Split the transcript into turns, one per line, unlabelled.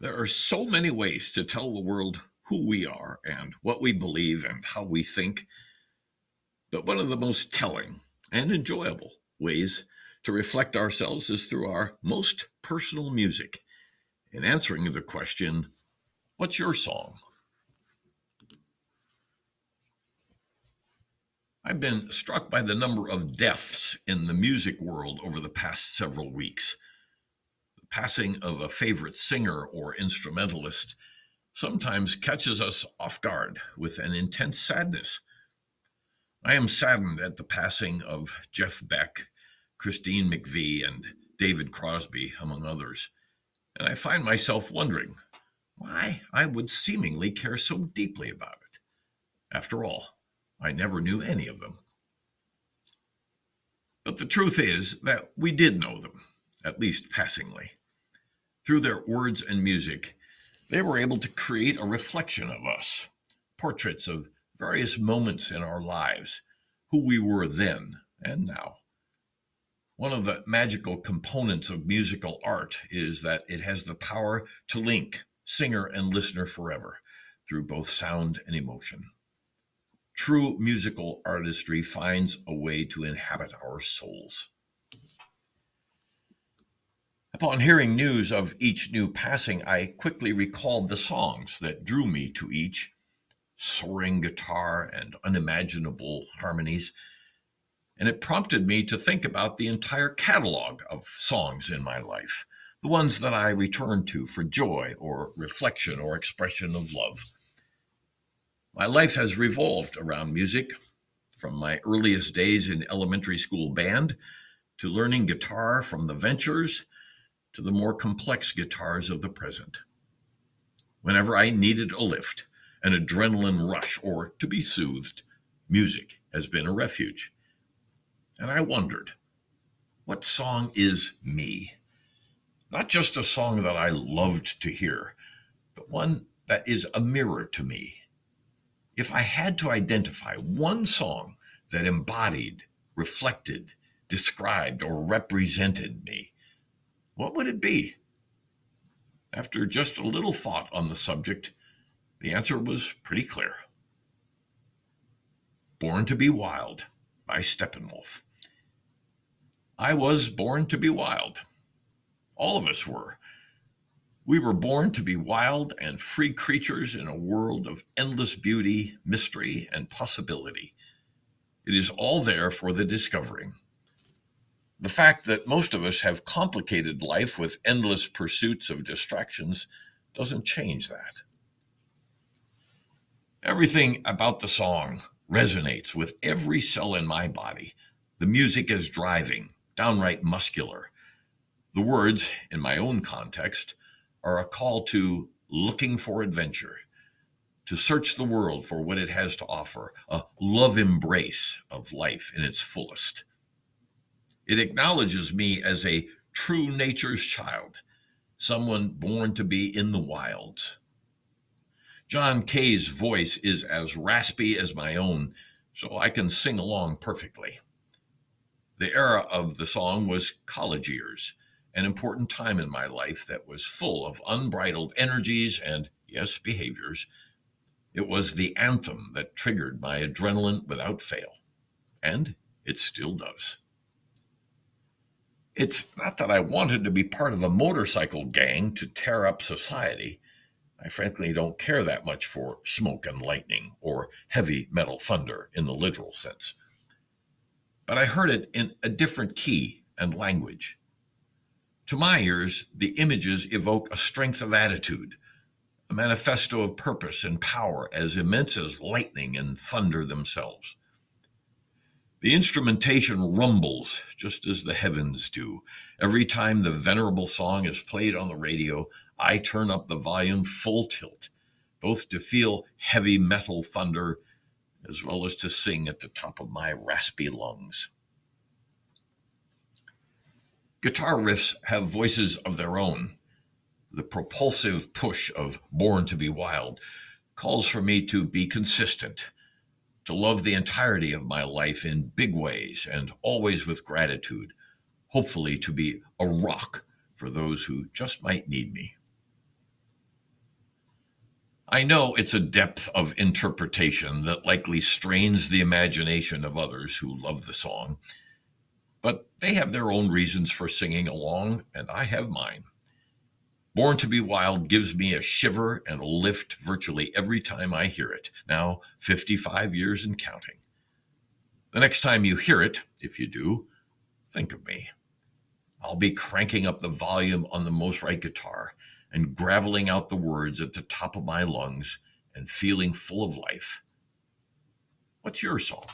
There are so many ways to tell the world who we are and what we believe and how we think. But one of the most telling and enjoyable ways to reflect ourselves is through our most personal music. In answering the question, What's your song? I've been struck by the number of deaths in the music world over the past several weeks. Passing of a favorite singer or instrumentalist sometimes catches us off guard with an intense sadness. I am saddened at the passing of Jeff Beck, Christine McVie, and David Crosby, among others, and I find myself wondering why I would seemingly care so deeply about it. After all, I never knew any of them. But the truth is that we did know them, at least passingly. Through their words and music, they were able to create a reflection of us, portraits of various moments in our lives, who we were then and now. One of the magical components of musical art is that it has the power to link singer and listener forever through both sound and emotion. True musical artistry finds a way to inhabit our souls. Upon hearing news of each new passing, I quickly recalled the songs that drew me to each soaring guitar and unimaginable harmonies. And it prompted me to think about the entire catalog of songs in my life, the ones that I return to for joy or reflection or expression of love. My life has revolved around music, from my earliest days in elementary school band to learning guitar from the Ventures to the more complex guitars of the present. Whenever I needed a lift, an adrenaline rush, or to be soothed, music has been a refuge. And I wondered, what song is me? Not just a song that I loved to hear, but one that is a mirror to me. If I had to identify one song that embodied, reflected, described, or represented me, what would it be? After just a little thought on the subject, the answer was pretty clear. Born to be Wild by Steppenwolf. I was born to be wild. All of us were. We were born to be wild and free creatures in a world of endless beauty, mystery, and possibility. It is all there for the discovering. The fact that most of us have complicated life with endless pursuits of distractions doesn't change that. Everything about the song resonates with every cell in my body. The music is driving, downright muscular. The words, in my own context, are a call to looking for adventure, to search the world for what it has to offer, a love embrace of life in its fullest. It acknowledges me as a true nature's child, someone born to be in the wilds. John Kay's voice is as raspy as my own, so I can sing along perfectly. The era of the song was college years, an important time in my life that was full of unbridled energies and, yes, behaviors. It was the anthem that triggered my adrenaline without fail, and it still does. It's not that I wanted to be part of a motorcycle gang to tear up society. I frankly don't care that much for smoke and lightning or heavy metal thunder in the literal sense. But I heard it in a different key and language. To my ears, the images evoke a strength of attitude, a manifesto of purpose and power as immense as lightning and thunder themselves. The instrumentation rumbles just as the heavens do. Every time the venerable song is played on the radio, I turn up the volume full tilt, both to feel heavy metal thunder as well as to sing at the top of my raspy lungs. Guitar riffs have voices of their own. The propulsive push of Born to be Wild calls for me to be consistent to love the entirety of my life in big ways and always with gratitude, hopefully to be a rock for those who just might need me. I know it's a depth of interpretation that likely strains the imagination of others who love the song, but they have their own reasons for singing along, and I have mine. Born to be Wild gives me a shiver and a lift virtually every time I hear it, now 55 years and counting. The next time you hear it, if you do, think of me. I'll be cranking up the volume on the most right guitar and graveling out the words at the top of my lungs and feeling full of life. What's your song?